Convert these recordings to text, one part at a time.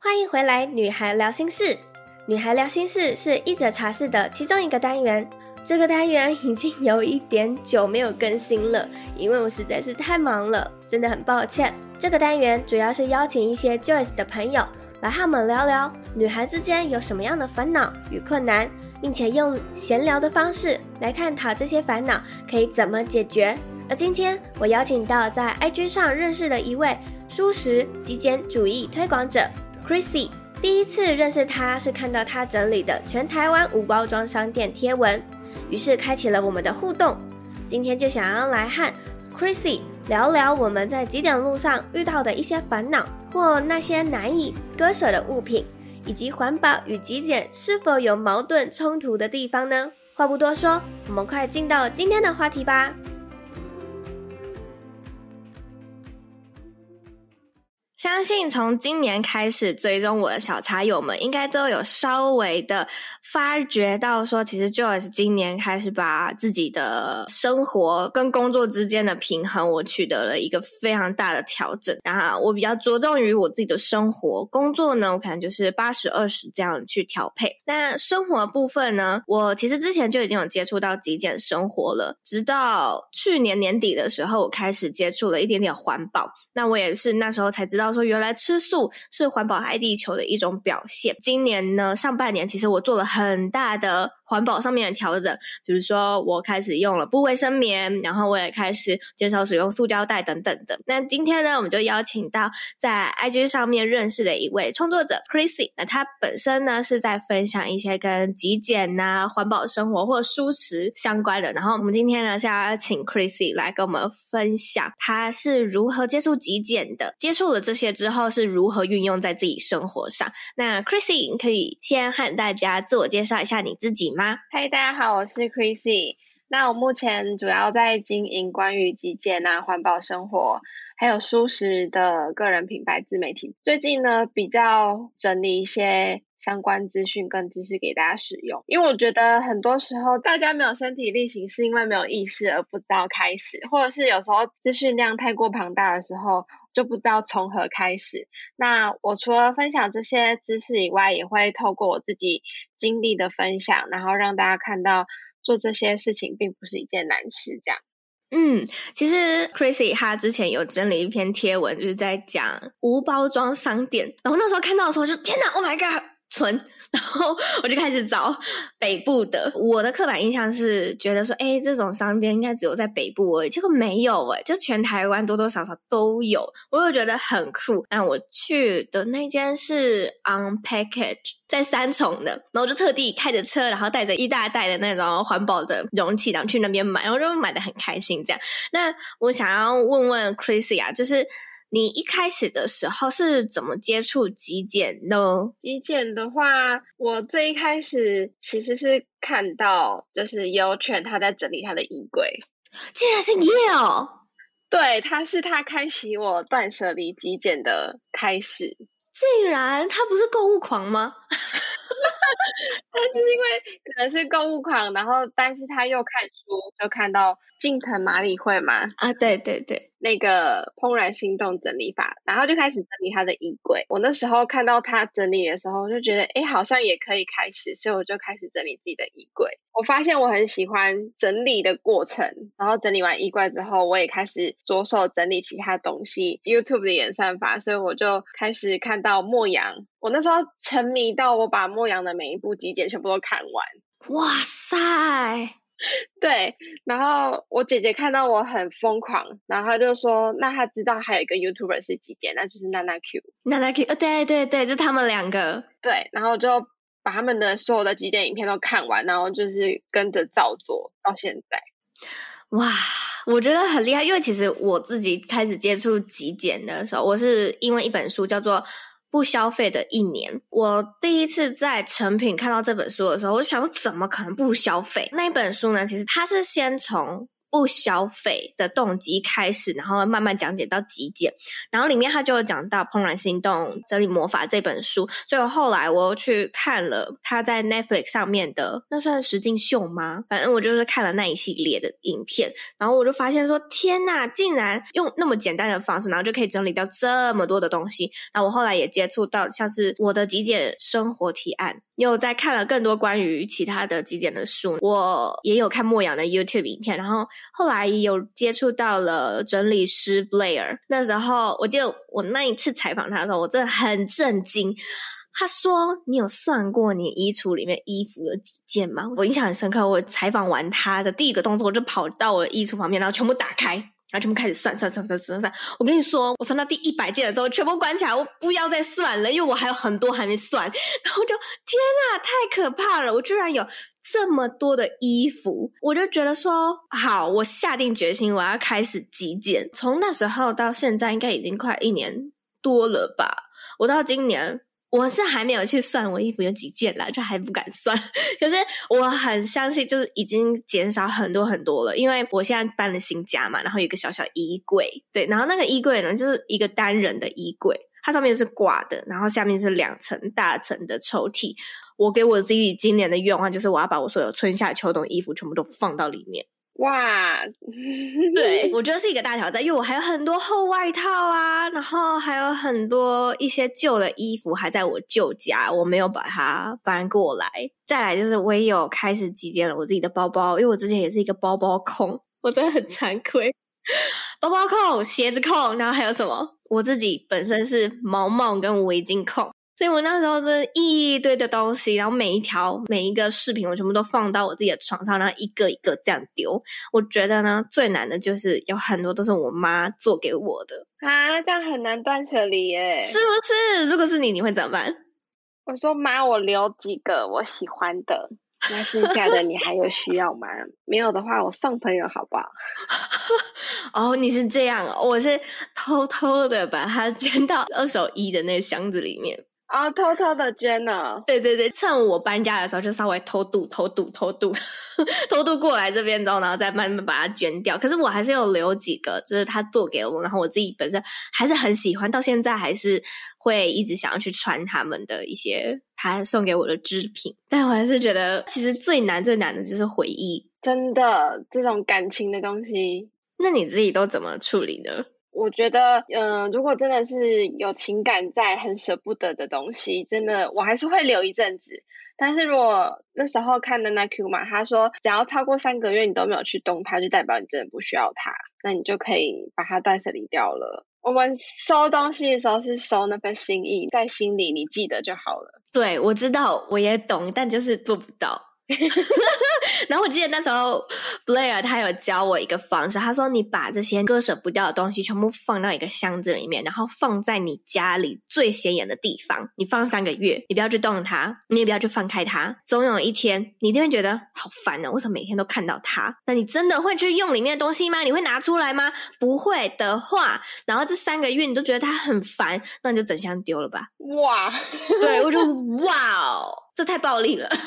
欢迎回来，女孩聊心事。女孩聊心事是一则茶室的其中一个单元。这个单元已经有一点久没有更新了，因为我实在是太忙了，真的很抱歉。这个单元主要是邀请一些 Joyce 的朋友来和我们聊聊女孩之间有什么样的烦恼与困难，并且用闲聊的方式来探讨这些烦恼可以怎么解决。而今天我邀请到在 IG 上认识的一位蔬食极简主义推广者 Chrissy，第一次认识她是看到她整理的全台湾无包装商店贴文。于是开启了我们的互动，今天就想要来和 Chrissy 聊聊我们在极简路上遇到的一些烦恼，或那些难以割舍的物品，以及环保与极简是否有矛盾冲突的地方呢？话不多说，我们快进到今天的话题吧。相信从今年开始追踪我的小茶友们，应该都有稍微的发觉到，说其实 Joyce 今年开始把自己的生活跟工作之间的平衡，我取得了一个非常大的调整。然后我比较着重于我自己的生活，工作呢，我可能就是八十二十这样去调配。那生活部分呢，我其实之前就已经有接触到极简生活了，直到去年年底的时候，我开始接触了一点点环保。那我也是那时候才知道，说原来吃素是环保爱地球的一种表现。今年呢，上半年其实我做了很大的环保上面的调整，比如说我开始用了布卫生棉，然后我也开始减少使用塑胶袋等等的。那今天呢，我们就邀请到在 IG 上面认识的一位创作者 Chrissy，那他本身呢是在分享一些跟极简呐、环保生活或舒适相关的。然后我们今天呢是要请 Chrissy 来跟我们分享他是如何接触极简的，接触了这些之后是如何运用在自己生活上。那 Chrissy，可以先和大家自我介绍一下你自己吗？嗨大家好，我是 Chrissy。那我目前主要在经营关于极简啊、环保生活，还有舒适的个人品牌自媒体。最近呢，比较整理一些相关资讯跟知识给大家使用，因为我觉得很多时候大家没有身体力行，是因为没有意识而不知道开始，或者是有时候资讯量太过庞大的时候。就不知道从何开始。那我除了分享这些知识以外，也会透过我自己经历的分享，然后让大家看到做这些事情并不是一件难事。这样，嗯，其实 Chrissy 她之前有整理一篇贴文，就是在讲无包装商店。然后那时候看到的时候就，就天哪，Oh my God，存。然后我就开始找北部的。我的刻板印象是觉得说，哎，这种商店应该只有在北部而已。结果没有诶，就全台湾多多少少都有。我就觉得很酷。那我去的那间是 Unpackage，在三重的。然后就特地开着车，然后带着一大袋的那种环保的容器，然后去那边买，然后就买得很开心。这样。那我想要问问 Chrissy 啊，就是。你一开始的时候是怎么接触极简呢？极简的话，我最一开始其实是看到就是 Yo-Chen 他在整理他的衣柜，竟然是 Yo，对，他是他开启我断舍离极简的开始。竟然他不是购物狂吗？他就是因为可能是购物狂，然后但是他又看书，就看到近藤麻里惠吗，啊，对对对。那个怦然心动整理法，然后就开始整理他的衣柜。我那时候看到他整理的时候，就觉得哎，好像也可以开始，所以我就开始整理自己的衣柜。我发现我很喜欢整理的过程，然后整理完衣柜之后，我也开始着手整理其他东西。YouTube 的演算法，所以我就开始看到莫阳。我那时候沉迷到我把莫阳的每一部集简全部都看完。哇塞！对，然后我姐姐看到我很疯狂，然后她就说：“那她知道还有一个 YouTuber 是极简，那就是娜娜 Q。”娜娜 Q，呃，对对对，就他们两个。对，然后就把他们的所有的极简影片都看完，然后就是跟着照做到现在。哇，我觉得很厉害，因为其实我自己开始接触极简的时候，我是因为一本书叫做。不消费的一年，我第一次在成品看到这本书的时候，我想说，怎么可能不消费？那一本书呢？其实它是先从不消费的动机开始，然后慢慢讲解到极简，然后里面他就有讲到《怦然心动整理魔法》这本书，所以后来我又去看了他在 Netflix 上面的，那算是实境秀吗？反正我就是看了那一系列的影片，然后我就发现说，天呐，竟然用那么简单的方式，然后就可以整理掉这么多的东西。然后我后来也接触到像是我的极简生活提案。又在看了更多关于其他的极简的书，我也有看莫阳的 YouTube 影片，然后后来有接触到了整理师 Blair。那时候，我记得我那一次采访他的时候，我真的很震惊。他说：“你有算过你衣橱里面衣服有几件吗？”我印象很深刻。我采访完他的第一个动作，我就跑到我的衣橱旁边，然后全部打开。然后全部开始算算算算算算，我跟你说，我算到第一百件的时候，全部关起来，我不要再算了，因为我还有很多还没算。然后就天哪，太可怕了！我居然有这么多的衣服，我就觉得说好，我下定决心，我要开始极简。从那时候到现在，应该已经快一年多了吧？我到今年。我是还没有去算我衣服有几件啦，就还不敢算。可是我很相信，就是已经减少很多很多了，因为我现在搬了新家嘛，然后有一个小小衣柜，对，然后那个衣柜呢，就是一个单人的衣柜，它上面是挂的，然后下面是两层大层的抽屉。我给我自己今年的愿望就是，我要把我所有春夏秋冬衣服全部都放到里面。哇，对，我觉得是一个大挑战，因为我还有很多厚外套啊，然后还有很多一些旧的衣服还在我旧家，我没有把它搬过来。再来就是我也有开始极简了我自己的包包，因为我之前也是一个包包控，我真的很惭愧，包包控、鞋子控，然后还有什么？我自己本身是毛毛跟围巾控。所以我那时候是一堆的东西，然后每一条每一个饰品，我全部都放到我自己的床上，然后一个一个这样丢。我觉得呢，最难的就是有很多都是我妈做给我的啊，这样很难断舍离耶，是不是？如果是你，你会怎么办？我说妈，我留几个我喜欢的，那剩下的你还有需要吗？没有的话，我送朋友好不好？哦，你是这样，我是偷偷的把它 捐到二手衣的那个箱子里面。啊、哦，偷偷的捐了。对对对，趁我搬家的时候就稍微偷渡、偷渡、偷渡、偷渡过来这边之后，然后再慢慢把它捐掉。可是我还是有留几个，就是他做给我，然后我自己本身还是很喜欢，到现在还是会一直想要去穿他们的一些他送给我的织品。但我还是觉得，其实最难最难的就是回忆，真的这种感情的东西。那你自己都怎么处理呢？我觉得，嗯、如果真的是有情感在，很舍不得的东西，真的我还是会留一阵子。但是如果那时候看的那 Q 嘛，他说只要超过三个月你都没有去动它，就代表你真的不需要它，那你就可以把它断舍离掉了。我们收东西的时候是收那份心意，在心里你记得就好了。对，我知道，我也懂，但就是做不到。然后我记得那时候 Blair 他有教我一个方式，他说你把这些割舍不掉的东西全部放到一个箱子里面，然后放在你家里最显眼的地方，你放三个月，你不要去动它，你也不要去放开它，总有一天你一定会觉得好烦哦，为什么每天都看到它？那你真的会去用里面的东西吗？你会拿出来吗？不会的话，然后这三个月你都觉得它很烦，那你就整箱丢了吧。哇，对，我就哇哦，这太暴力了。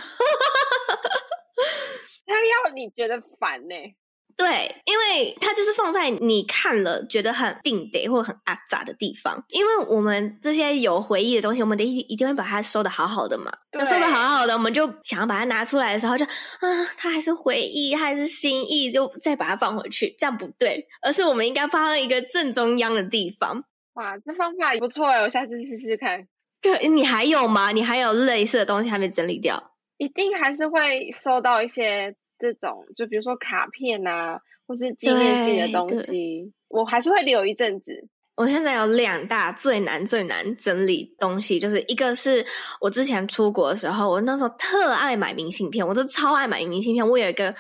他要你觉得烦呢、欸？对，因为它就是放在你看了觉得很定得或者很阿杂的地方。因为我们这些有回忆的东西，我们得一一定会把它收的好好的嘛。收的好好的，我们就想要把它拿出来的时候就，就啊，它还是回忆，它还是心意，就再把它放回去，这样不对。而是我们应该放在一个正中央的地方。哇，这方法也不错哎，我下次试试看。对，你还有吗？你还有类似的东西还没整理掉？一定还是会收到一些这种，就比如说卡片啊，或是纪念性的东西，我还是会留一阵子。我现在有两大最难最难整理东西，就是一个是我之前出国的时候，我那时候特爱买明信片，我都超爱买明信片。我有一个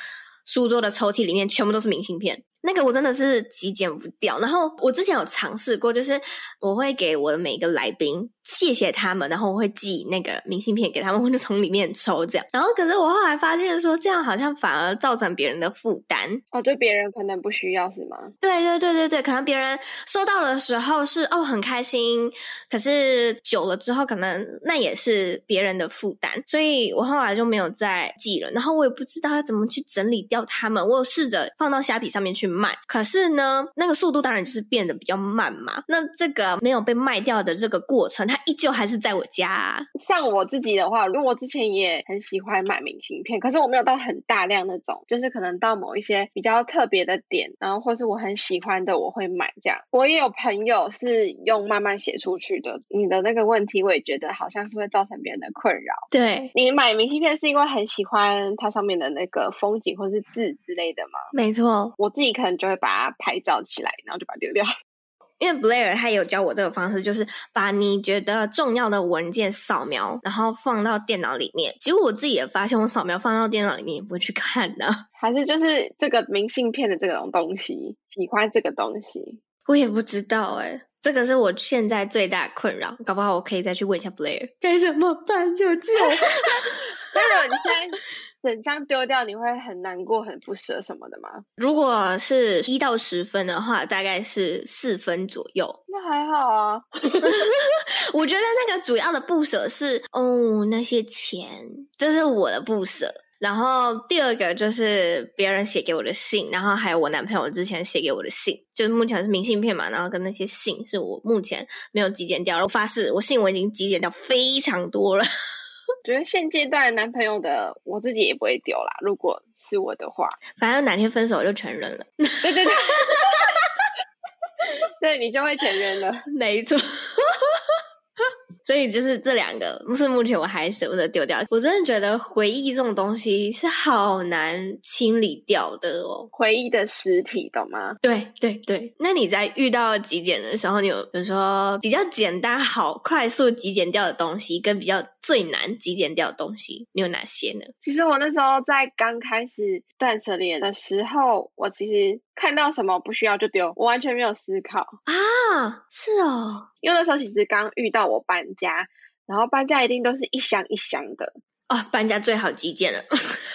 书桌的抽屉里面全部都是明信片，那个我真的是极简不掉。然后我之前有尝试过，就是我会给我的每一个来宾谢谢他们，然后我会寄那个明信片给他们，我就从里面抽这样。然后可是我后来发现说，这样好像反而造成别人的负担。哦，对，别人可能不需要是吗？对对对对对，可能别人收到的时候是哦很开心，可是久了之后可能那也是别人的负担，所以我后来就没有再寄了。然后我也不知道要怎么去整理掉它们，我有试着放到虾皮上面去卖，可是呢，那个速度当然就是变得比较慢嘛。那这个没有被卖掉的这个过程，它依旧还是在我家啊。像我自己的话，如果我之前也很喜欢买明信片，可是我没有到很大量那种，就是可能到某一些比较特别的点，然后或是我很喜欢的，我会买这样。我也有朋友是用慢慢写出去的。你的那个问题，我也觉得好像是会造成别人的困扰。对，你买明信片是因为很喜欢它上面的那个风景或是字之类的吗？没错，我自己可能就会把它拍照起来，然后就把它丢掉。因为 Blair 他有教我这个方式，就是把你觉得重要的文件扫描，然后放到电脑里面。结果我自己也发现，我扫描放到电脑里面也不会去看的。还是就是这个明信片的这种东西，喜欢这个东西，我也不知道哎、欸。这个是我现在最大的困扰，搞不好我可以再去问一下 Blair 该怎么办？求救！那你现在整张丢掉，你会很难过、很不舍什么的吗？如果是一到十分的话，大概是四分左右。那还好啊。我觉得那个主要的不舍是，哦，那些钱，这是我的不舍。然后第二个就是别人写给我的信，然后还有我男朋友之前写给我的信，就是目前是明信片嘛，然后跟那些信是我目前没有极简掉。我发誓，我信我已经极简掉非常多了。觉得现阶段男朋友的我自己也不会丢啦，如果是我的话，反正哪天分手就全扔了。对对对，对 你就会全扔了，没错。所以就是这两个，不是目前我还舍不得丢掉。我真的觉得回忆这种东西是好难清理掉的哦，回忆的实体，懂吗？对对对。那你在遇到极简的时候，你有比如说比较简单、好快速极简掉的东西，跟比较最难极简掉的东西，你有哪些呢？其实我那时候在刚开始断舍离的时候，我其实看到什么不需要就丢，我完全没有思考啊。是哦。因为那时候其实刚遇到我搬家，然后搬家一定都是一箱一箱的哦，搬家最好极简了。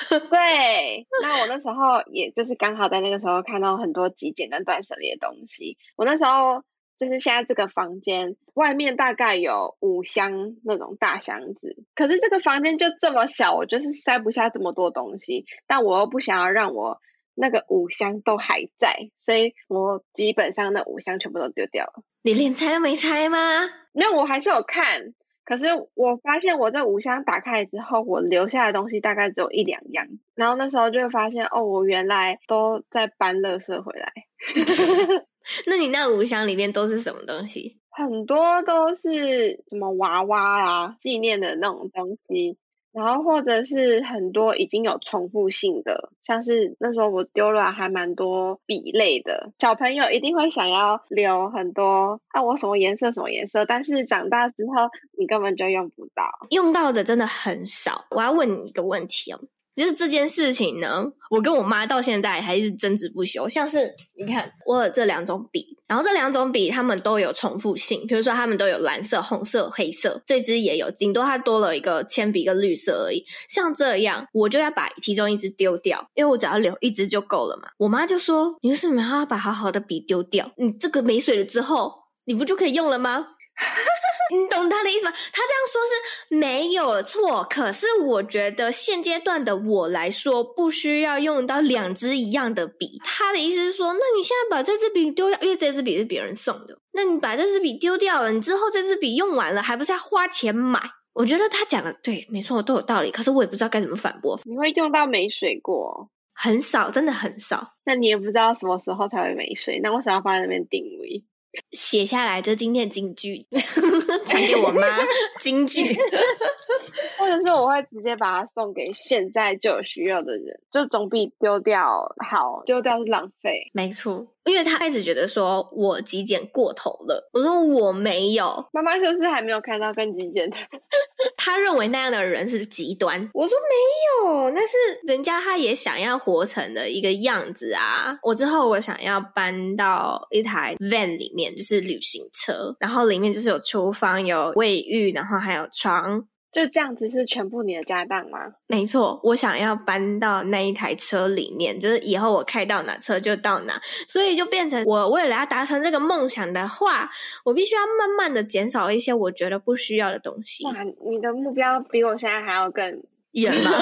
对，那我那时候也就是刚好在那个时候看到很多极简跟断舍离的东西。我那时候就是现在这个房间外面大概有五箱那种大箱子，可是这个房间就这么小，我就是塞不下这么多东西，但我又不想要让我那个五箱都还在，所以我基本上那五箱全部都丢掉了。你连拆都没拆吗？没有，我还是有看。可是我发现我这五箱打开之后，我留下的东西大概只有一两样。然后那时候就会发现，哦，我原来都在搬垃圾回来。那你那五箱里面都是什么东西？很多都是什么娃娃啊，纪念的那种东西。然后或者是很多已经有重复性的，像是那时候我丢了还蛮多笔类的，小朋友一定会想要留很多，啊我什么颜色什么颜色，但是长大之后你根本就用不到，用到的真的很少。我要问你一个问题哦。就是这件事情呢，我跟我妈到现在还是争执不休。像是你看，我有这两种笔，然后这两种笔它们都有重复性，比如说它们都有蓝色、红色、黑色，这支也有，顶多它多了一个铅笔跟绿色而已。像这样，我就要把其中一支丢掉，因为我只要留一支就够了嘛。我妈就说：“你为什么要把好好的笔丢掉？你这个没水了之后，你不就可以用了吗？” 你懂他的意思吗？他这样说是没有错，可是我觉得现阶段的我来说，不需要用到两支一样的笔。他的意思是说，那你现在把这支笔丢掉，因为这支笔是别人送的，那你把这支笔丢掉了，你之后这支笔用完了，还不是要花钱买？我觉得他讲的对，没错，都有道理。可是我也不知道该怎么反驳。你会用到没水过？很少，真的很少。那你也不知道什么时候才会没水，那为什么要放在那边定位？写下来，这今天的金句，传给我妈。金句，或者是我会直接把它送给现在就有需要的人，就总比丢掉好。丢掉是浪费，没错。因为他一直觉得说我极简过头了，我说我没有。妈妈是不是还没有看到更极简的？他认为那样的人是极端。我说没有，那是人家他也想要活成的一个样子啊。我之后我想要搬到一台 van 里面，就是旅行车，然后里面就是有厨房、有卫浴，然后还有床。就这样子是全部你的家当吗？没错，我想要搬到那一台车里面，就是以后我开到哪车就到哪，所以就变成我为了要达成这个梦想的话，我必须要慢慢的减少一些我觉得不需要的东西。哇，你的目标比我现在还要更 远吗？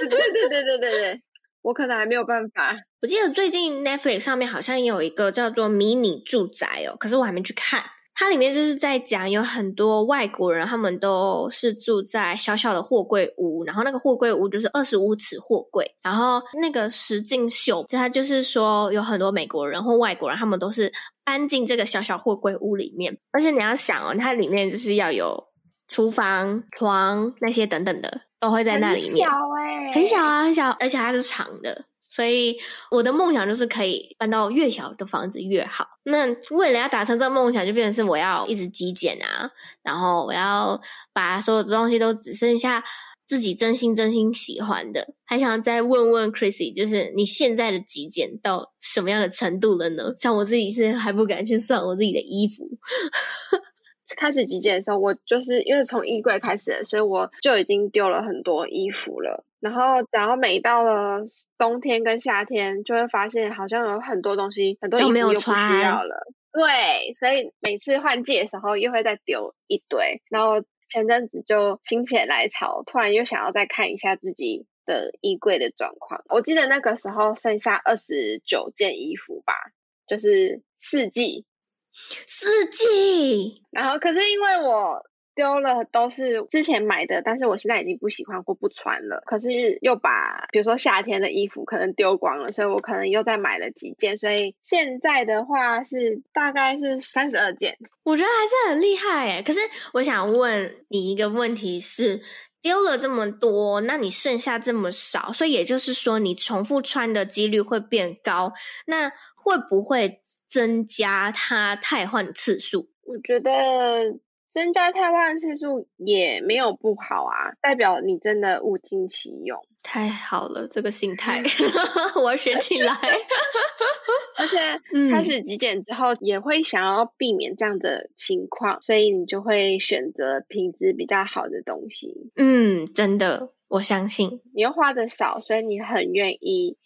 对对对对对对对，我可能还没有办法。我记得最近 Netflix 上面好像也有一个叫做迷你住宅哦，可是我还没去看。它里面就是在讲有很多外国人，他们都是住在小小的货柜屋，然后那个货柜屋就是二十五尺货柜，然后那个石敬秀，就他就是说有很多美国人或外国人，他们都是搬进这个小小货柜屋里面，而且你要想哦，它里面就是要有厨房、床那些等等的，都会在那里面，很小欸，很小啊，很小，而且它是长的。所以我的梦想就是可以搬到越小的房子越好。那为了要达成这个梦想，就变成是我要一直极简啊，然后我要把所有的东西都只剩下自己真心真心喜欢的。还想再问问 Chrissy，就是你现在的极简到什么样的程度了呢？像我自己是还不敢去算我自己的衣服。开始极简的时候，我就是因为从衣柜开始，所以我就已经丢了很多衣服了。然后，然后每到了冬天跟夏天，就会发现好像有很多东西，很多衣服又不需要了。对，所以每次换季的时候，又会再丢一堆。然后前阵子就心血来潮，突然又想要再看一下自己的衣柜的状况。我记得那个时候剩下二十九件衣服吧，就是四季。四季，然后可是因为我丢了都是之前买的，但是我现在已经不喜欢或不穿了。可是又把比如说夏天的衣服可能丢光了，所以我可能又再买了几件，所以现在的话是大概是三十二件。我觉得还是很厉害诶。可是我想问你一个问题是，丢了这么多，那你剩下这么少，所以也就是说你重复穿的几率会变高，那会不会？增加它汰换次数，我觉得增加汰换次数也没有不好啊，代表你真的物尽其用。太好了，这个心态 我要学起来。而且开始极简之后，也会想要避免这样的情况，所以你就会选择品质比较好的东西。嗯，真的，我相信你又花的少，所以你很愿意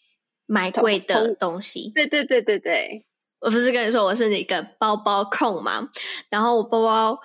买贵的东西。对对对对对。我不是跟你说我是那个包包控吗？然后我包包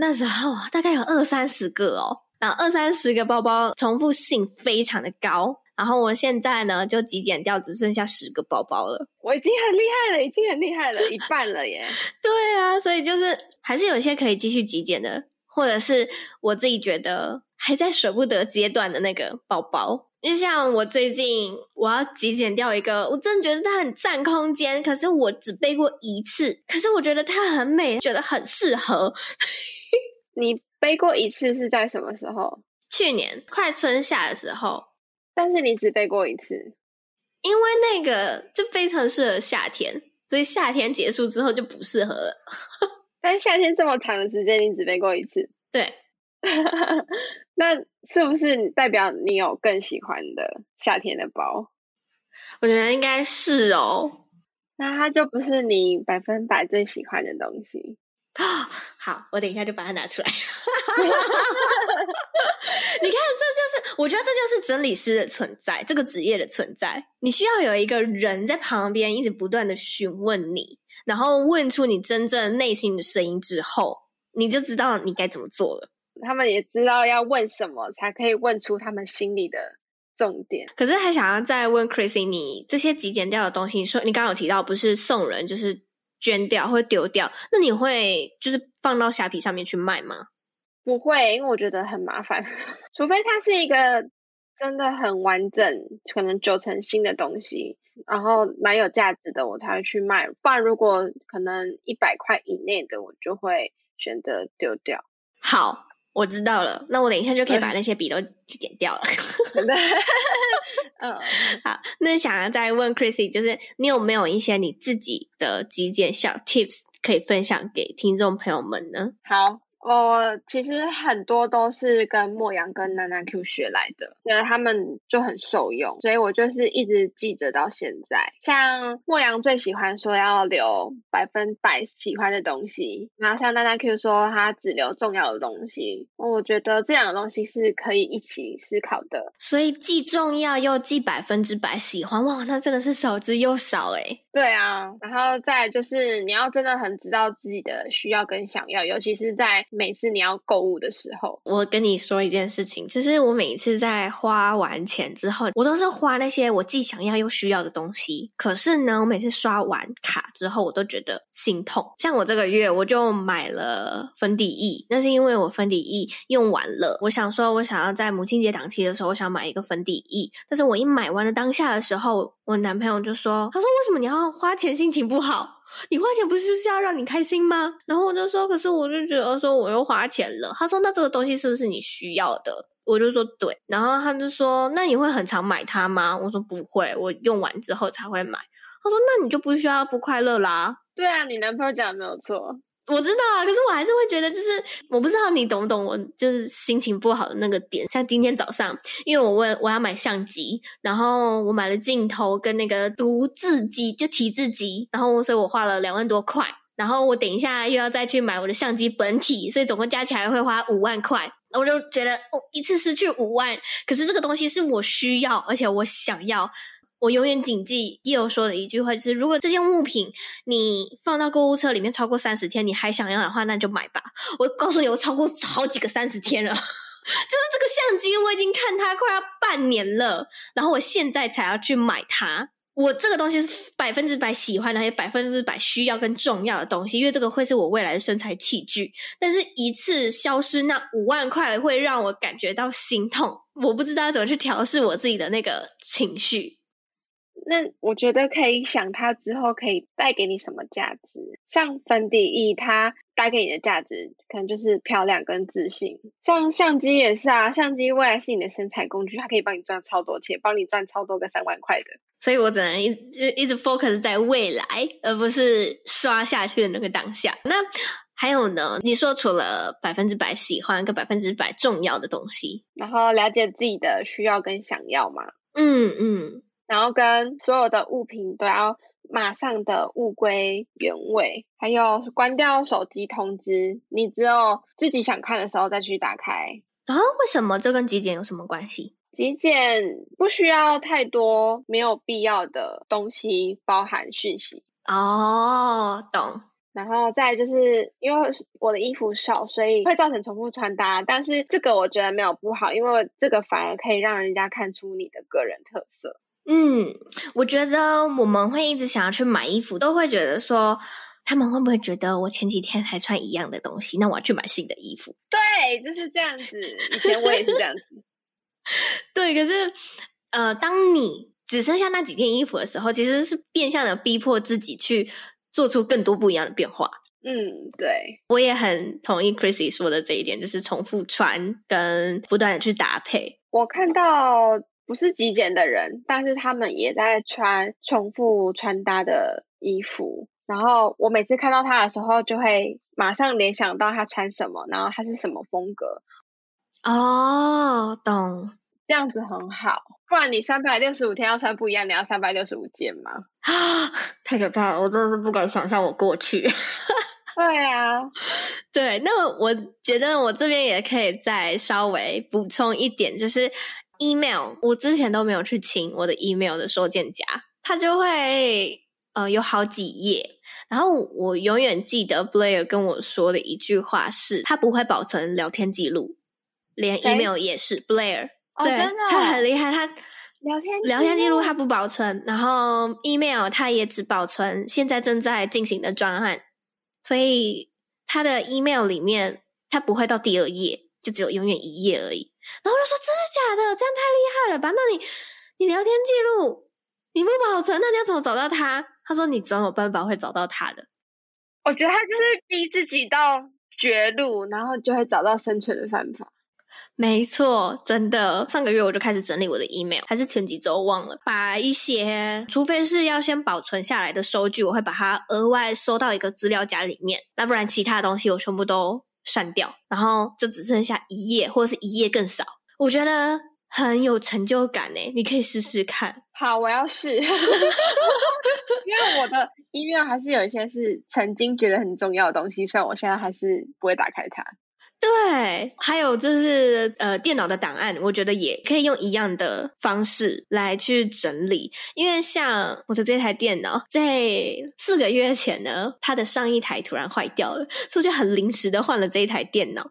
那时候大概有二三十个哦，然后二三十个包包重复性非常的高。然后我现在呢就极简掉，只剩下十个包包了。我已经很厉害了，已经很厉害了，一半了耶。对啊，所以就是还是有一些可以继续极简的，或者是我自己觉得还在舍不得阶段的那个包包。就像我最近我要极简掉一个，我真的觉得它很占空间，可是我只背过一次，可是我觉得它很美，觉得很适合。你背过一次是在什么时候？去年快春夏的时候。但是你只背过一次，因为那个就非常适合夏天，所以夏天结束之后就不适合了。但夏天这么长的时间，你只背过一次，对。那是不是代表你有更喜欢的夏天的包？我觉得应该是哦。那它就不是你百分百最喜欢的东西。好，我等一下就把它拿出来。你看，这就是我觉得这就是整理师的存在，这个职业的存在。你需要有一个人在旁边，一直不断的询问你，然后问出你真正内心的声音之后，你就知道你该怎么做了。他们也知道要问什么，才可以问出他们心里的重点。可是还想要再问 Chrissy，你这些极简掉的东西，你说你刚刚有提到不是送人就是捐掉或丢掉，那你会就是放到虾皮上面去卖吗？不会，因为我觉得很麻烦。除非它是一个真的很完整，可能九成新的东西，然后蛮有价值的，我才会去卖。不然如果可能一百块以内的，我就会选择丢掉。好。我知道了，那我等一下就可以把那些笔都剪掉了。嗯，好，那想要再问 Chrissy，就是你有没有一些你自己的极简小 tips 可以分享给听众朋友们呢？好，我其实很多都是跟莫阳跟娜娜 Q 学来的，觉得他们就很受用，所以我就是一直记着到现在。像莫阳最喜欢说要留百分百喜欢的东西，然后像娜娜 Q 说他只留重要的东西。我觉得这两个东西是可以一起思考的，所以既重要又既百分之百喜欢，哇，那真的是少之又少诶。对啊，然后再就是你要真的很知道自己的需要跟想要，尤其是在每次你要购物的时候。我跟你说一件事情，就是我每一次在花完钱之后，我都是花那些我既想要又需要的东西。可是呢，我每次刷完卡之后，我都觉得心痛。像我这个月我就买了粉底液，那是因为我粉底液用完了。我想说，我想要在母亲节档期的时候，我想买一个粉底液，但是我一买完了当下的时候，我男朋友就说：“他说为什么你要？”花钱心情不好，你花钱不是就是要让你开心吗？然后我就说，可是我就觉得说我又花钱了。他说，那这个东西是不是你需要的？我就说对。然后他就说，那你会很常买它吗？我说不会，我用完之后才会买。他说，那你就不需要不快乐啦。对啊，你男朋友讲的没有错。我知道啊，可是我还是会觉得，就是我不知道你懂不懂我，就是心情不好的那个点。像今天早上，因为我问我要买相机，然后我买了镜头跟那个读字机，就提字机，然后所以我花了两万多块。然后我等一下又要再去买我的相机本体，所以总共加起来会花五万块。我就觉得哦，一次失去五万，可是这个东西是我需要，而且我想要。我永远谨记 Gio 说的一句话，就是如果这件物品你放到购物车里面超过三十天，你还想要的话，那就买吧。我告诉你，我超过好几个三十天了，就是这个相机，我已经看它快要半年了，然后我现在才要去买它。我这个东西是百分之百喜欢的，也百分之百需要跟重要的东西，因为这个会是我未来的生财器具。但是一次消失那五万块，会让我感觉到心痛。我不知道怎么去调试我自己的那个情绪。那我觉得可以想它之后可以带给你什么价值，像粉底液，它带给你的价值可能就是漂亮跟自信。像相机也是啊，相机未来是你的生财工具，它可以帮你赚超多钱，帮你赚超多个三万块的。所以我只能一就一直 focus 在未来，而不是刷下去的那个当下。那还有呢？你说除了百分之百喜欢跟百分之百重要的东西，然后了解自己的需要跟想要嘛？嗯嗯。然后跟所有的物品都要马上的物归原位，还有关掉手机通知，你只有自己想看的时候再去打开。啊，为什么这跟极简有什么关系？极简不需要太多没有必要的东西包含讯息。哦，懂。然后再就是因为我的衣服少，所以会造成重复穿搭。但是这个我觉得没有不好，因为这个反而可以让人家看出你的个人特色。嗯，我觉得我们会一直想要去买衣服，都会觉得说，他们会不会觉得我前几天还穿一样的东西，那我要去买新的衣服？对，就是这样子。以前我也是这样子。对，可是呃，当你只剩下那几件衣服的时候，其实是变相的逼迫自己去做出更多不一样的变化。嗯，对，我也很同意 Chrissy 说的这一点，就是重复穿跟不断的去搭配。我看到。不是极简的人，但是他们也在穿重复穿搭的衣服。然后我每次看到他的时候，就会马上联想到他穿什么，然后他是什么风格。哦，懂，这样子很好。不然你三百六十五天要穿不一样，你要三百六十五件吗？啊，太可怕了！我真的是不敢想象我过去。对啊，对。那我觉得我这边也可以再稍微补充一点，就是。Email 我之前都没有去清我的 email 的收件夹，它就会呃有好几页。然后我永远记得 Blair 跟我说的一句话是，他不会保存聊天记录，连 email 也是 Blair。哦，对，真的，他很厉害，他聊天聊天记录他不保存，然后 email 他也只保存现在正在进行的专案，所以他的 email 里面他不会到第二页，就只有永远一页而已。然后我就说：“真的假的？这样太厉害了吧？那你你聊天记录你不保存，那你要怎么找到他？”他说：“你总有办法会找到他的。”我觉得他就是逼自己到绝路，然后就会找到生存的办法。没错，真的。上个月我就开始整理我的 email，还是前几周忘了，把一些除非是要先保存下来的收据，我会把它额外收到一个资料夹里面。那不然其他的东西我全部都。删掉，然后就只剩下一页或者是一页更少。我觉得很有成就感诶，你可以试试看。好，我要试，因为我的 email 还是有一些是曾经觉得很重要的东西，虽然我现在还是不会打开它。对，还有就是呃，电脑的档案，我觉得也可以用一样的方式来去整理。因为像我的这台电脑，在四个月前呢，它的上一台突然坏掉了，所以就很临时的换了这一台电脑。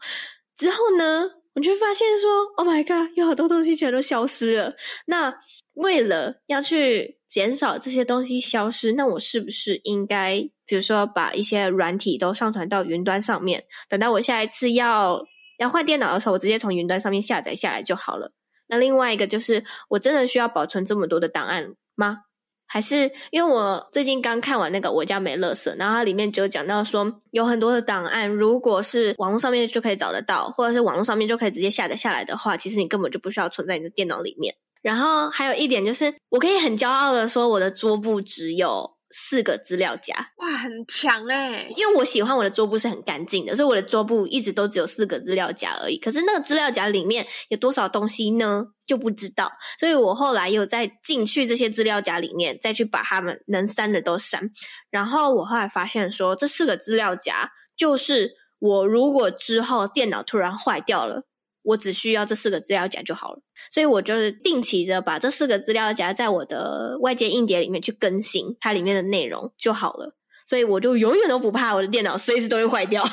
之后呢，我就发现说，Oh my god，有好多东西全都消失了。那为了要去减少这些东西消失，那我是不是应该？比如说，把一些软体都上传到云端上面，等到我下一次要要换电脑的时候，我直接从云端上面下载下来就好了。那另外一个就是，我真的需要保存这么多的档案吗？还是因为我最近刚看完那个《我家没乐色》，然后它里面就讲到说，有很多的档案，如果是网络上面就可以找得到，或者是网络上面就可以直接下载下来的话，其实你根本就不需要存在你的电脑里面。然后还有一点就是，我可以很骄傲的说，我的桌布只有。四个资料夹，哇，很强诶！因为我喜欢我的桌布是很干净的，所以我的桌布一直都只有四个资料夹而已。可是那个资料夹里面有多少东西呢？就不知道。所以我后来又再进去这些资料夹里面，再去把它们能删的都删。然后我后来发现说，这四个资料夹就是我如果之后电脑突然坏掉了。我只需要这四个资料夹就好了，所以我就是定期的把这四个资料夹在我的外接硬碟里面去更新它里面的内容就好了，所以我就永远都不怕我的电脑随时都会坏掉。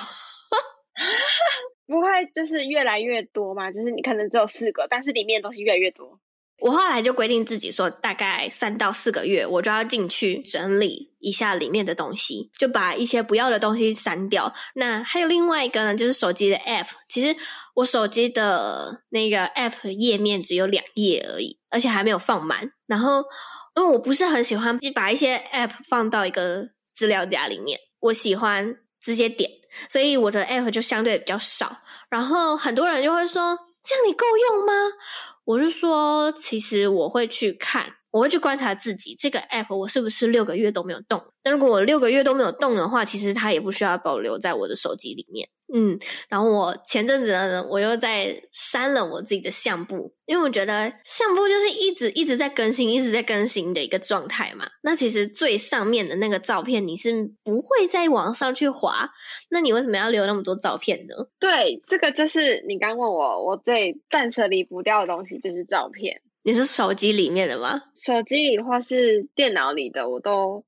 不会就是越来越多嘛？就是你可能只有四个，但是里面的东西越来越多。我后来就规定自己说，大概三到四个月，我就要进去整理一下里面的东西，就把一些不要的东西删掉。那还有另外一个呢，就是手机的 App。其实我手机的那个 App 页面只有两页而已，而且还没有放满。然后，因为我不是很喜欢把一些 App 放到一个资料夹里面，我喜欢直接点，所以我的 App 就相对比较少。然后很多人就会说，这样你够用吗？我是说，其实我会去看，我会去观察自己这个 app，我是不是六个月都没有动？那如果我六个月都没有动的话，其实它也不需要保留在我的手机里面。嗯，然后我前阵子呢，我又在删了我自己的相簿，因为我觉得相簿就是一直一直在更新，一直在更新的一个状态嘛。那其实最上面的那个照片你是不会再往上去滑，那你为什么要留那么多照片呢？对，这个就是你刚问我，我最断舍离不掉的东西就是照片。你是手机里面的吗？手机里或是电脑里的，我都。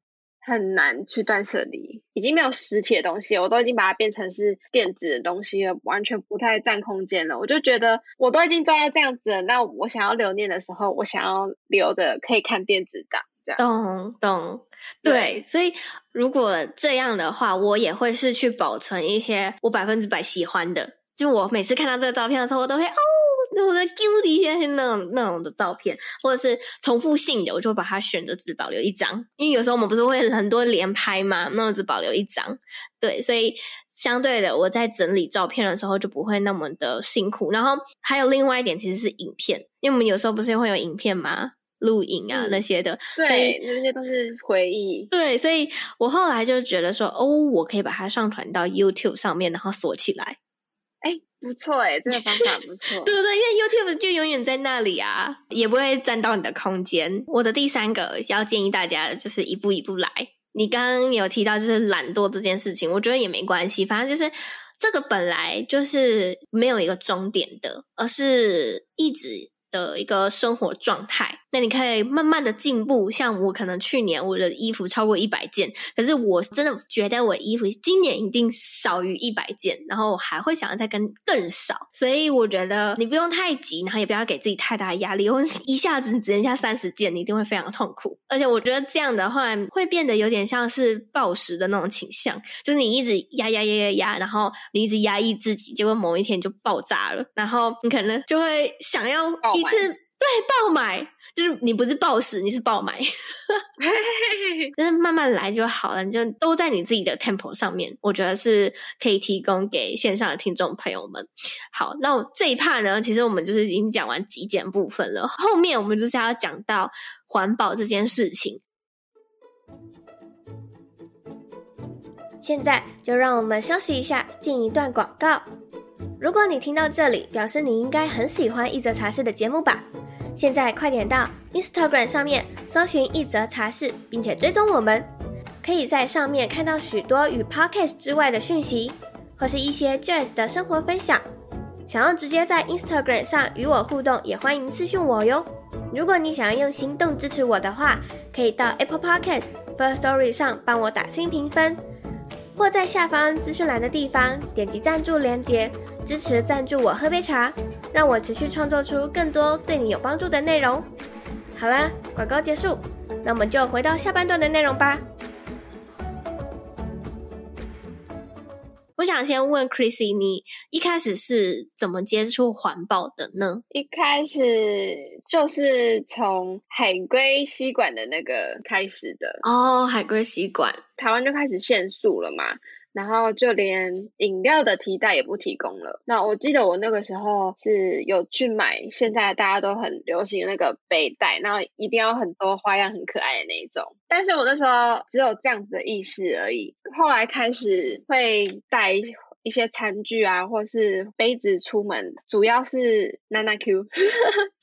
很难去断舍离，已经没有实体的东西，我都已经把它变成是电子的东西了，完全不太占空间了。我就觉得我都已经做到这样子了，那我想要留念的时候，我想要留的可以看电子档，这样。懂懂，对，对，所以如果这样的话，我也会是去保存一些我百分之百喜欢的。就我每次看到这个照片的时候，我都会哦。我在丢一些那种那种的照片，或者是重复性的，我就会把它选择只保留一张。因为有时候我们不是会很多连拍嘛，那我只保留一张。对，所以相对的，我在整理照片的时候就不会那么的辛苦。然后还有另外一点，其实是影片，因为我们有时候不是会有影片吗，录影啊那些的，嗯、对，那些都是回忆。对，所以我后来就觉得说，哦，我可以把它上传到 YouTube 上面，然后锁起来。不错诶，这个方法不错。对不对？因为 YouTube 就永远在那里啊，也不会占到你的空间。我的第三个要建议大家的就是一步一步来。你刚刚有提到就是懒惰这件事情，我觉得也没关系，反正就是这个本来就是没有一个终点的，而是一直。的一个生活状态，那你可以慢慢的进步。像我可能去年我的衣服超过一百件，可是我真的觉得我衣服今年一定少于一百件，然后我还会想要再跟更少。所以我觉得你不用太急，然后也不要给自己太大的压力。或 一下子只剩下三十件，你一定会非常痛苦。而且我觉得这样的话会变得有点像是暴食的那种倾向，就是你一直压压压压压，然后你一直压抑自己，结果某一天就爆炸了，然后你可能就会想要一。是对，爆买，就是你不是暴食，你是爆买，就是慢慢来就好了，你就都在你自己的 tempo 上面，我觉得是可以提供给线上的听众朋友们。好，那我这一 part 呢，其实我们就是已经讲完极简部分了，后面我们就是要讲到环保这件事情。现在就让我们休息一下，进一段广告。如果你听到这里，表示你应该很喜欢一则茶室的节目吧？现在快点到 Instagram 上面搜寻一则茶室，并且追踪我们，可以在上面看到许多与 Podcast 之外的讯息，或是一些 Joyce 的生活分享。想要直接在 Instagram 上与我互动，也欢迎私讯我哟。如果你想要用行动支持我的话，可以到 Apple Podcast First Story 上帮我打新评分，或在下方资讯栏的地方点击赞助连接，支持赞助我喝杯茶，让我持续创作出更多对你有帮助的内容。好啦，广告结束，那我们就回到下半段的内容吧。想先问 Chrissy，你一开始是怎么接触环保的呢？一开始就是从海龟吸管的那个开始的哦，海龟吸管，台湾就开始限塑了嘛。然后就连饮料的提袋也不提供了。那我记得我那个时候是有去买，现在大家都很流行那个背带，然后一定要很多花样、很可爱的那一种。但是我那时候只有这样子的意识而已。后来开始会带。一些餐具啊，或是杯子出门，主要是娜娜 Q，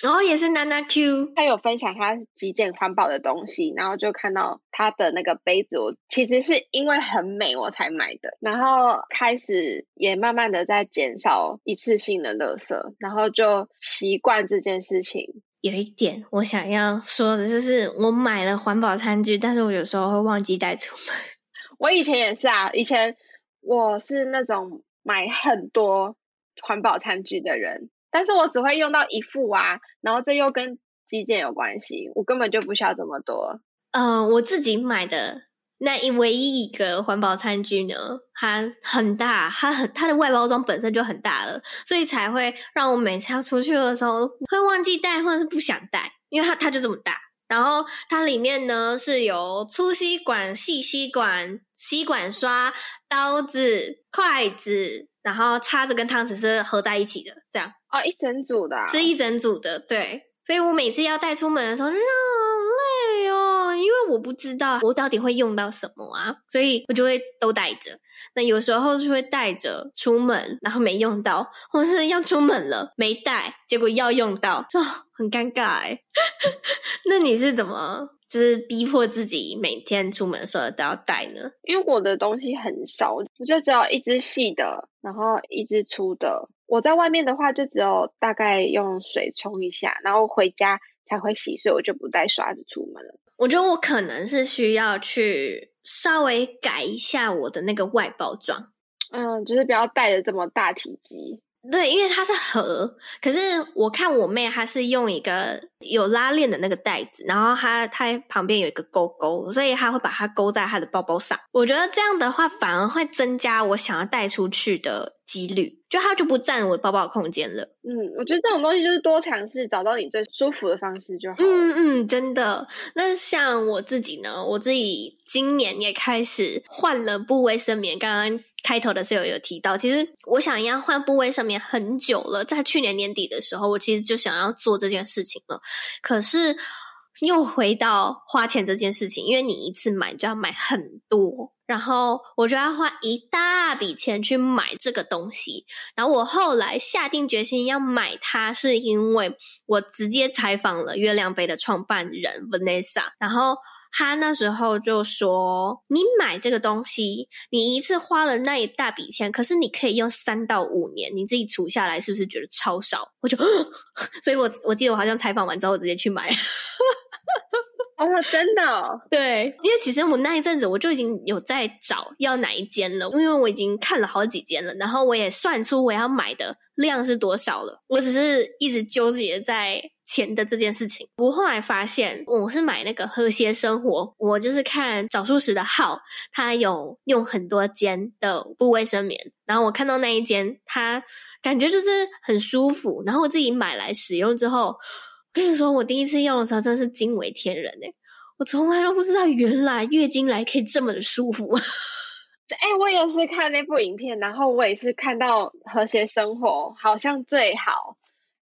然后、哦、也是娜娜 Q，他有分享他极简环保的东西，然后就看到他的那个杯子，我其实是因为很美我才买的，然后开始也慢慢的在减少一次性的垃圾，然后就习惯这件事情。有一点我想要说的就是，我买了环保餐具，但是我有时候会忘记带出门。我以前也是啊，以前。我是那种买很多环保餐具的人，但是我只会用到一副啊，然后这又跟极简有关系，我根本就不需要这么多。嗯、呃，我自己买的那一唯一一个环保餐具呢，它很大，它很它的外包装本身就很大了，所以才会让我每次要出去的时候会忘记带或者是不想带，因为它它就这么大。然后它里面呢是有粗吸管、细吸管、吸管刷、刀子、筷子，然后叉子跟汤匙是合在一起的，这样哦，一整组的，是一整组的，对。所以我每次要带出门的时候，就让很累哦，因为我不知道我到底会用到什么啊，所以我就会都带着。那有时候就会带着出门，然后没用到，或是要出门了没带，结果要用到，啊、哦，很尴尬哎。那你是怎么就是逼迫自己每天出门的时候都要带呢？因为我的东西很少，我就只有一支细的，然后一支粗的。我在外面的话，就只有大概用水冲一下，然后回家才会洗，所以我就不带刷子出门了。我觉得我可能是需要去。稍微改一下我的那个外包装，嗯，就是不要带着这么大体积。对，因为它是盒，可是我看我妹她是用一个有拉链的那个袋子，然后她她旁边有一个勾勾，所以她会把它勾在她的包包上。我觉得这样的话反而会增加我想要带出去的几率，就它就不占我的包包的空间了。嗯，我觉得这种东西就是多尝试，找到你最舒服的方式就好。嗯嗯，真的。那像我自己呢，我自己今年也开始换了布卫生棉。刚刚开头的时候有提到，其实我想要换部卫生棉很久了，在去年年底的时候，我其实就想要做这件事情了。可是又回到花钱这件事情，因为你一次买就要买很多。然后我就要花一大笔钱去买这个东西，然后我后来下定决心要买它，是因为我直接采访了月亮杯的创办人 Vanessa，然后他那时候就说：“你买这个东西，你一次花了那一大笔钱，可是你可以用三到五年，你自己除下来是不是觉得超少？”我就，所以我我记得我好像采访完之后我直接去买。哦，真的哦？对，因为其实我那一阵子我就已经有在找要哪一间了，因为我已经看了好几间了，然后我也算出我要买的量是多少了。我只是一直纠结在钱的这件事情。我后来发现，我是买那个和谐生活，我就是看找蔬食的号，他有用很多间的部卫生棉，然后我看到那一间，它感觉就是很舒服，然后我自己买来使用之后。跟你说，我第一次用的时候真是惊为天人哎！我从来都不知道，原来月经来可以这么的舒服。哎、欸，我也是看那部影片，然后我也是看到和谐生活好像最好，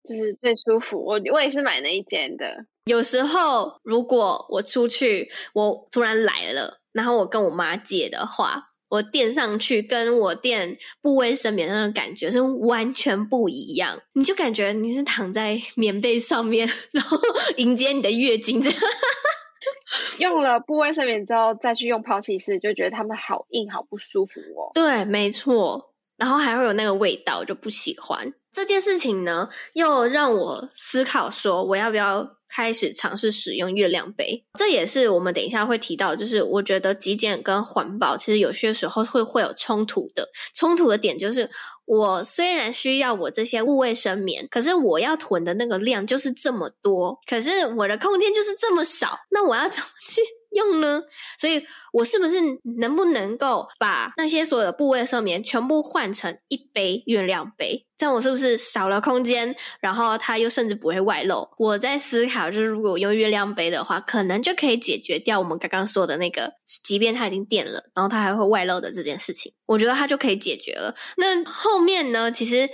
就是最舒服。我我也是买那一间的。有时候如果我出去，我突然来了，然后我跟我妈借的话，我垫上去跟我垫布卫生棉那种感觉是完全不一样。你就感觉你是躺在棉被上面，然后迎接你的月经这样。用了布卫生棉之后，再去用抛弃式，就觉得它们好硬，好不舒服哦。对，没错。然后还会有那个味道，就不喜欢。这件事情呢，又让我思考说，我要不要开始尝试使用月亮杯？这也是我们等一下会提到，就是我觉得极简跟环保其实有些时候会会有冲突的。冲突的点就是，我虽然需要我这些物卫生棉，可是我要囤的那个量就是这么多，可是我的空间就是这么少，那我要怎么去用呢？所以我是不是能不能够把那些所有的布卫生棉全部换成一杯月亮杯？这样我是不是少了空间？然后它又甚至不会外漏？我在思考，就是如果我用月亮杯的话，可能就可以解决掉我们刚刚说的那个，即便它已经垫了，然后它还会外漏的这件事情。我觉得它就可以解决了。那后面呢？其实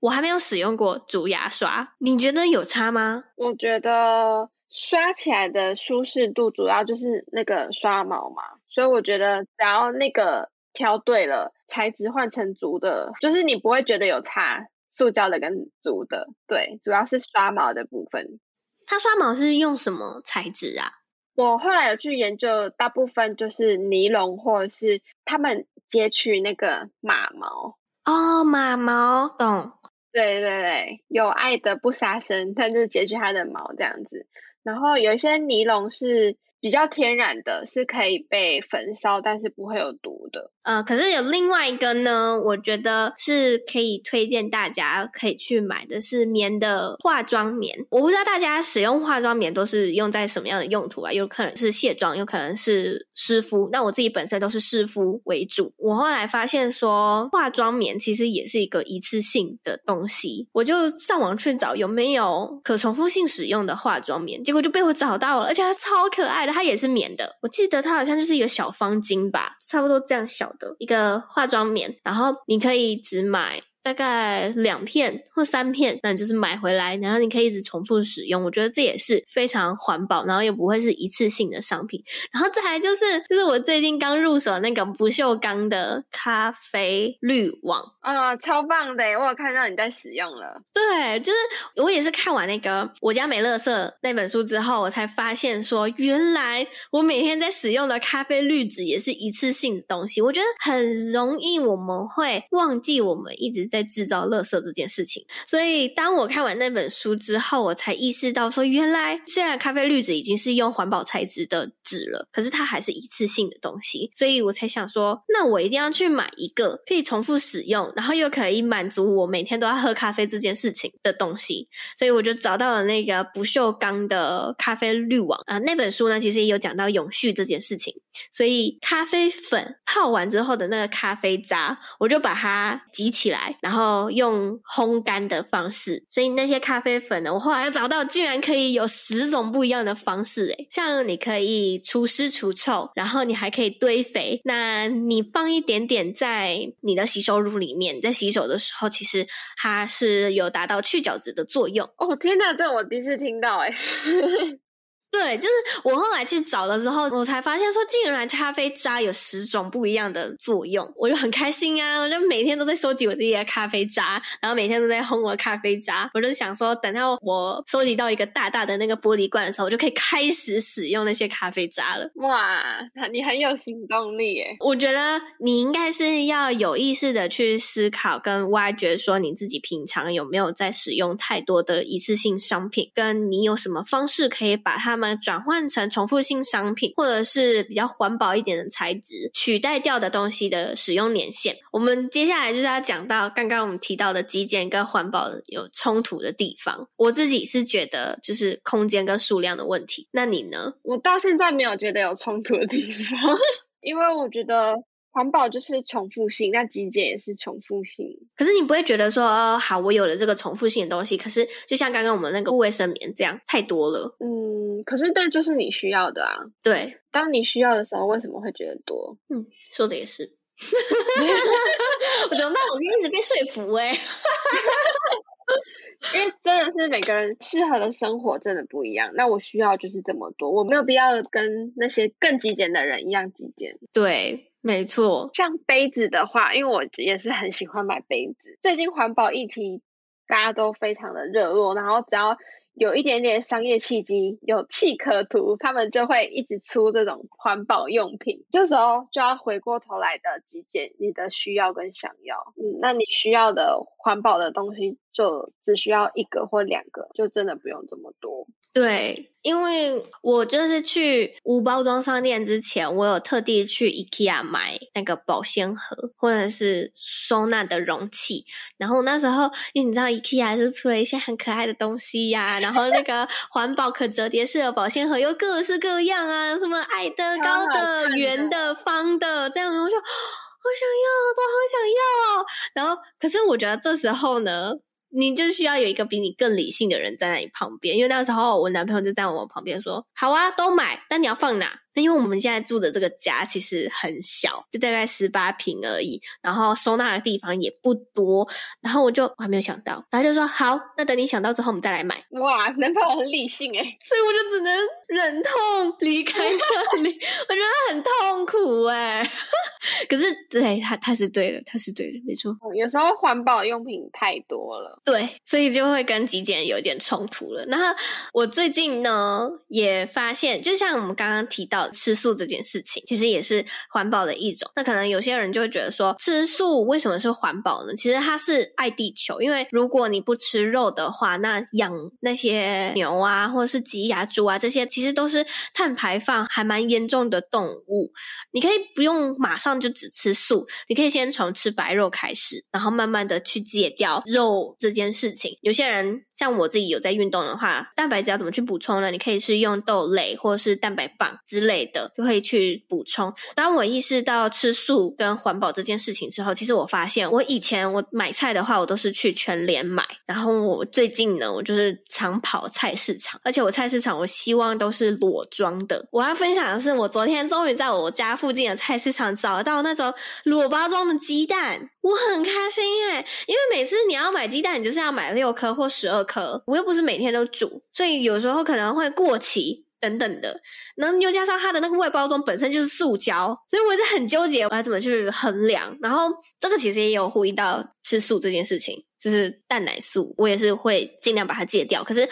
我还没有使用过竹牙刷，你觉得有差吗？我觉得。刷起来的舒适度主要就是那个刷毛嘛，所以我觉得只要那个挑对了，材质换成竹的，就是你不会觉得有差，塑胶的跟竹的，对，主要是刷毛的部分。它刷毛是用什么材质啊？我后来有去研究，大部分就是尼龙或者是他们截取那个马毛。哦，马毛，懂。对对对，有爱的不杀生，它就是截取它的毛这样子。然后有一些尼龙是比较天然的，是可以被焚烧，但是不会有毒的。呃，可是有另外一个呢，我觉得是可以推荐大家可以去买的是棉的化妆棉。我不知道大家使用化妆棉都是用在什么样的用途啊？有可能是卸妆，有可能是湿敷。那我自己本身都是湿敷为主。我后来发现说，化妆棉其实也是一个一次性的东西，我就上网去找有没有可重复性使用的化妆棉，结果就被我找到了，而且它超可爱的，它也是棉的。我记得它好像就是一个小方巾吧，差不多这样小。的一个化妆棉，然后你可以只买。大概两片或三片，那你就是买回来，然后你可以一直重复使用。我觉得这也是非常环保，然后也不会是一次性的商品。然后再来就是，就是我最近刚入手那个不锈钢的咖啡滤网啊、超棒的！我有看到你在使用了。对，就是我也是看完那个《我家没垃圾》那本书之后，我才发现说，原来我每天在使用的咖啡滤纸也是一次性的东西。我觉得很容易我们会忘记我们一直。在制造垃圾这件事情，所以当我看完那本书之后，我才意识到说，原来虽然咖啡滤纸已经是用环保材质的纸了，可是它还是一次性的东西，所以我才想说，那我一定要去买一个可以重复使用，然后又可以满足我每天都要喝咖啡这件事情的东西，所以我就找到了那个不锈钢的咖啡滤网啊。那本书呢，其实也有讲到永续这件事情，所以咖啡粉泡完之后的那个咖啡渣，我就把它挤起来。然后用烘干的方式，所以那些咖啡粉呢，我后来又找到，居然可以有十种不一样的方式，诶，像你可以除湿除臭，然后你还可以堆肥，那你放一点点在你的洗手乳里面，在洗手的时候，其实它是有达到去角质的作用。哦，天哪，这我第一次听到，诶对，就是我后来去找了之后，我才发现说，竟然咖啡渣有十种不一样的作用，我就很开心啊！我就每天都在收集我自己的咖啡渣，然后每天都在烘我的咖啡渣。我就想说，等到我收集到一个大大的那个玻璃罐的时候，我就可以开始使用那些咖啡渣了。哇，你很有行动力耶！我觉得你应该是要有意识的去思考跟挖掘，说你自己平常有没有在使用太多的一次性商品，跟你有什么方式可以把它们。转换成重复性商品，或者是比较环保一点的材质，取代掉的东西的使用年限。我们接下来就是要讲到刚刚我们提到的极简跟环保有冲突的地方。我自己是觉得就是空间跟数量的问题。那你呢？我到现在没有觉得有冲突的地方，因为我觉得。环保就是重复性，那极简也是重复性。可是你不会觉得说，哦，好，我有了这个重复性的东西，可是就像刚刚我们那个卫生棉这样，太多了。嗯，可是那就是你需要的啊。对，当你需要的时候，为什么会觉得多？嗯，说的也是。我怎么办？我就一直被说服哎、欸。因为真的是每个人适合的生活真的不一样，那我需要就是这么多，我没有必要跟那些更极简的人一样极简。对。没错。像杯子的话，因为我也是很喜欢买杯子。最近环保议题大家都非常的热络，然后只要有一点点商业契机，有利可图，他们就会一直出这种环保用品。这时候就要回过头来的极简你的需要跟想要。嗯，那你需要的环保的东西就只需要一个或两个，就真的不用这么多。对，因为我就是去无包装商店之前，我有特地去 IKEA 买那个保鲜盒或者是收纳的容器。然后那时候，因为你知道 IKEA 是出了一些很可爱的东西呀、啊，然后那个 环保可折叠式的保鲜盒又各式各样啊，什么矮的、高的、圆的、方的，这样我就 好想要，都好想要。哦然后，可是我觉得这时候呢。你就需要有一个比你更理性的人站在你旁边，因为那时候我男朋友就在我旁边说：“好啊，都买，但你要放哪？”那因为我们现在住的这个家其实很小，就大概十八平而已，然后收纳的地方也不多，然后我就我还没有想到，然后就说：“好，那等你想到之后，我们再来买。”哇，男朋友很理性诶，所以我就只能忍痛离开那里，我觉得很痛苦诶。可是对他他是对的，他是对的，没错。有时候环保用品太多了。对，所以就会跟极简有点冲突了。然后我最近呢也发现，就像我们刚刚提到吃素这件事情，其实也是环保的一种。那可能有些人就会觉得说，吃素为什么是环保呢？其实它是爱地球，因为如果你不吃肉的话，那养那些牛啊，或者是鸡鸭、猪啊这些，其实都是碳排放还蛮严重的动物。你可以不用马上就只吃素，你可以先从吃白肉开始，然后慢慢的去戒掉肉这件事情，有些人像我自己有在运动的话，蛋白质要怎么去补充呢？你可以是用豆类或者是蛋白棒之类类的，就可以去补充。当我意识到吃素跟环保这件事情之后，其实我发现，我以前我买菜的话，我都是去全联买，然后我最近呢，我就是常跑菜市场，而且我菜市场我希望都是裸装的。我要分享的是，我昨天终于在我家附近的菜市场找到那种裸包装的鸡蛋，我很开心耶，因为每次你要买鸡蛋，你就是要买六颗或十二颗，我又不是每天都煮，所以有时候可能会过期等等的。然后又加上它的那个外包装本身就是塑胶，所以我一直很纠结我要怎么去衡量。然后这个其实也有呼应到吃素这件事情，就是蛋奶素，我也是会尽量把它戒掉。可是。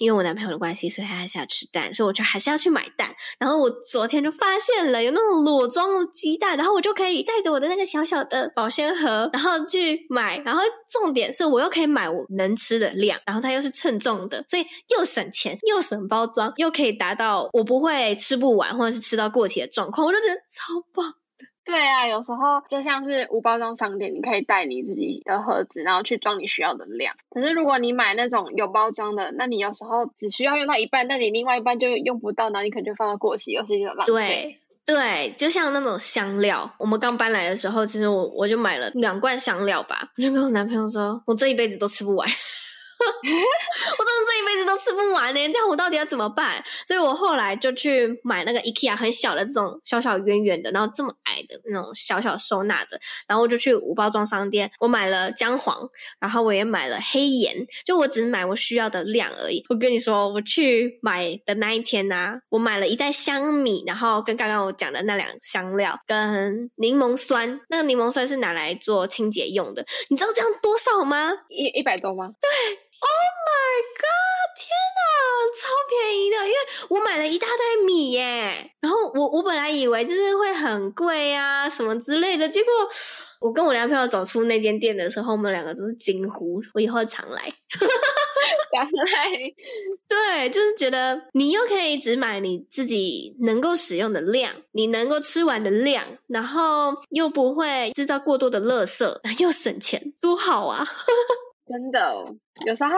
因为我男朋友的关系，所以他还是要吃蛋，所以我就还是要去买蛋。然后我昨天就发现了有那种裸装的鸡蛋，然后我就可以带着我的那个小小的保鲜盒，然后去买。然后重点是我又可以买我能吃的量，然后它又是称重的，所以又省钱又省包装，又可以达到我不会吃不完或者是吃到过期的状况，我就觉得超棒。对啊，有时候就像是无包装商店，你可以带你自己的盒子，然后去装你需要的量。可是如果你买那种有包装的，那你有时候只需要用到一半，但你另外一半就用不到，然后你可能就放到过期，又是一个浪费。对，就像那种香料，我们刚搬来的时候，其实我我就买了两罐香料吧，我就跟我男朋友说，我这一辈子都吃不完。我真的这一辈子都吃不完呢，这样我到底要怎么办？所以我后来就去买那个 IKEA 很小的这种小小圆圆的，然后这么矮的那种小小收纳的，然后我就去无包装商店，我买了姜黄，然后我也买了黑盐，就我只买我需要的量而已。我跟你说，我去买的那一天呢、啊，我买了一袋香米，然后跟刚刚我讲的那两香料，跟柠檬酸，那个柠檬酸是拿来做清洁用的，你知道这样多少吗？一一百多吗？对。Oh my god！天哪，超便宜的，因为我买了一大袋米耶。然后我我本来以为就是会很贵啊，什么之类的。结果我跟我男朋友走出那间店的时候，我们两个都是惊呼：我以后常来，常来。对，就是觉得你又可以只买你自己能够使用的量，你能够吃完的量，然后又不会制造过多的垃圾，又省钱，多好啊！真的，有时候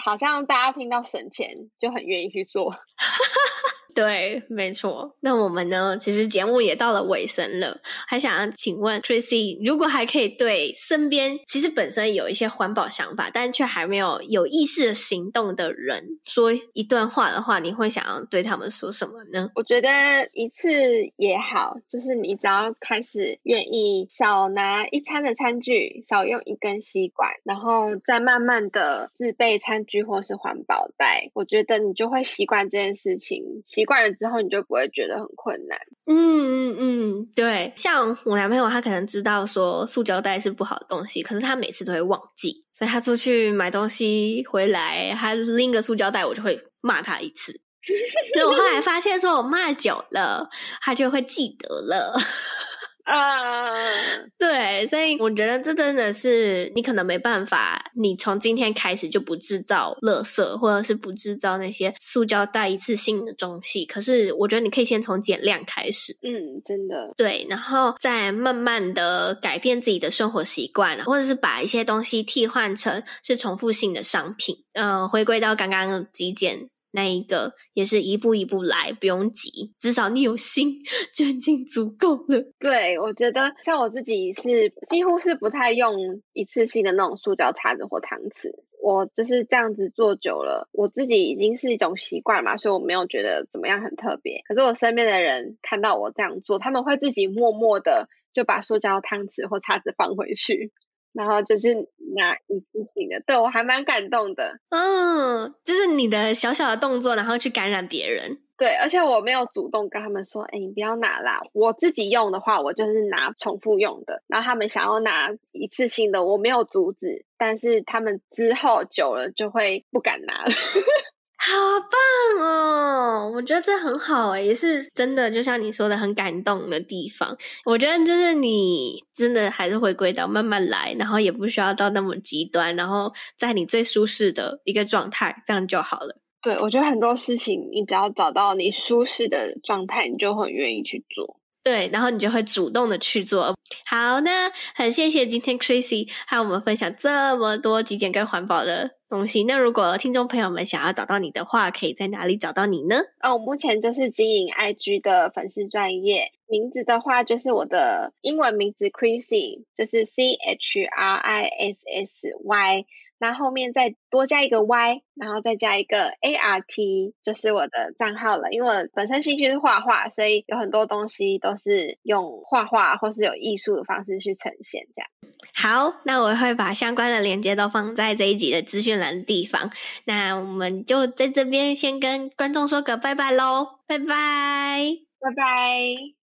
好像大家听到省钱就很愿意去做。对，没错。那我们呢？其实节目也到了尾声了，还想要请问 Chrissy，如果还可以对身边其实本身有一些环保想法，但却还没有有意识的行动的人说一段话的话，你会想要对他们说什么呢？我觉得一次也好，就是你只要开始愿意少拿一餐的餐具，少用一根吸管，然后再慢慢的自备餐具或是环保袋，我觉得你就会习惯这件事情。习惯了之后，你就不会觉得很困难。嗯嗯嗯，对。像我男朋友，他可能知道说塑胶袋是不好的东西，可是他每次都会忘记，所以他出去买东西回来，他拎个塑胶袋，我就会骂他一次。所以我后来发现，说我骂久了，他就会记得了。啊，uh, 对，所以我觉得这真的是你可能没办法，你从今天开始就不制造垃圾，或者是不制造那些塑胶袋一次性的东西。可是我觉得你可以先从减量开始，嗯，真的，对，然后再慢慢的改变自己的生活习惯，或者是把一些东西替换成是重复性的商品，呃，回归到刚刚极简。那一个也是一步一步来，不用急，至少你有心就已经足够了。对，我觉得像我自己是几乎是不太用一次性的那种塑胶叉子或汤匙，我就是这样子做久了，我自己已经是一种习惯嘛，所以我没有觉得怎么样很特别。可是我身边的人看到我这样做，他们会自己默默的就把塑胶汤匙或叉子放回去。然后就是拿一次性的，对，我还蛮感动的。嗯，就是你的小小的动作，然后去感染别人。对，而且我没有主动跟他们说，哎，你不要拿啦。我自己用的话，我就是拿重复用的。然后他们想要拿一次性的，我没有阻止，但是他们之后久了就会不敢拿了。好棒哦！我觉得这很好诶，也是真的，就像你说的，很感动的地方。我觉得就是你真的还是回归到慢慢来，然后也不需要到那么极端，然后在你最舒适的一个状态，这样就好了。对，我觉得很多事情，你只要找到你舒适的状态，你就很愿意去做。对，然后你就会主动的去做。好，那很谢谢今天 Chrissy 和我们分享这么多极简跟环保的东西。那如果听众朋友们想要找到你的话，可以在哪里找到你呢？哦，我目前就是经营 IG 的粉丝专业，名字的话就是我的英文名字 Chrissy，就是 C H R I S S Y。那后面再多加一个 Y，然后再加一个 ART，就是我的账号了。因为我本身兴趣是画画，所以有很多东西都是用画画或是有艺术的方式去呈现。这样。好，那我会把相关的链接都放在这一集的资讯栏的地方。那我们就在这边先跟观众说个拜拜喽，拜拜，拜拜。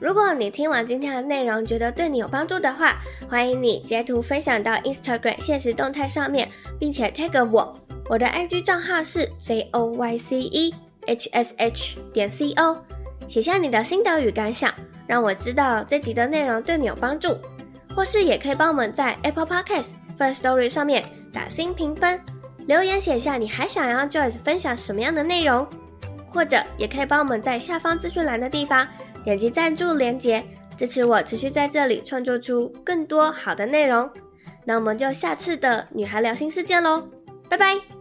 如果你听完今天的内容觉得对你有帮助的话，欢迎你截图分享到 Instagram 现实动态上面，并且 tag 我。我的 IG 账号是 J O Y C E H S H 点 C O，写下你的心得与感想，让我知道这集的内容对你有帮助。或是也可以帮我们在 Apple Podcast First Story 上面打星评分，留言写下你还想要 Joyce 分享什么样的内容，或者也可以帮我们在下方资讯栏的地方。点击赞助连接，支持我持续在这里创作出更多好的内容。那我们就下次的女孩聊心事件喽，拜拜。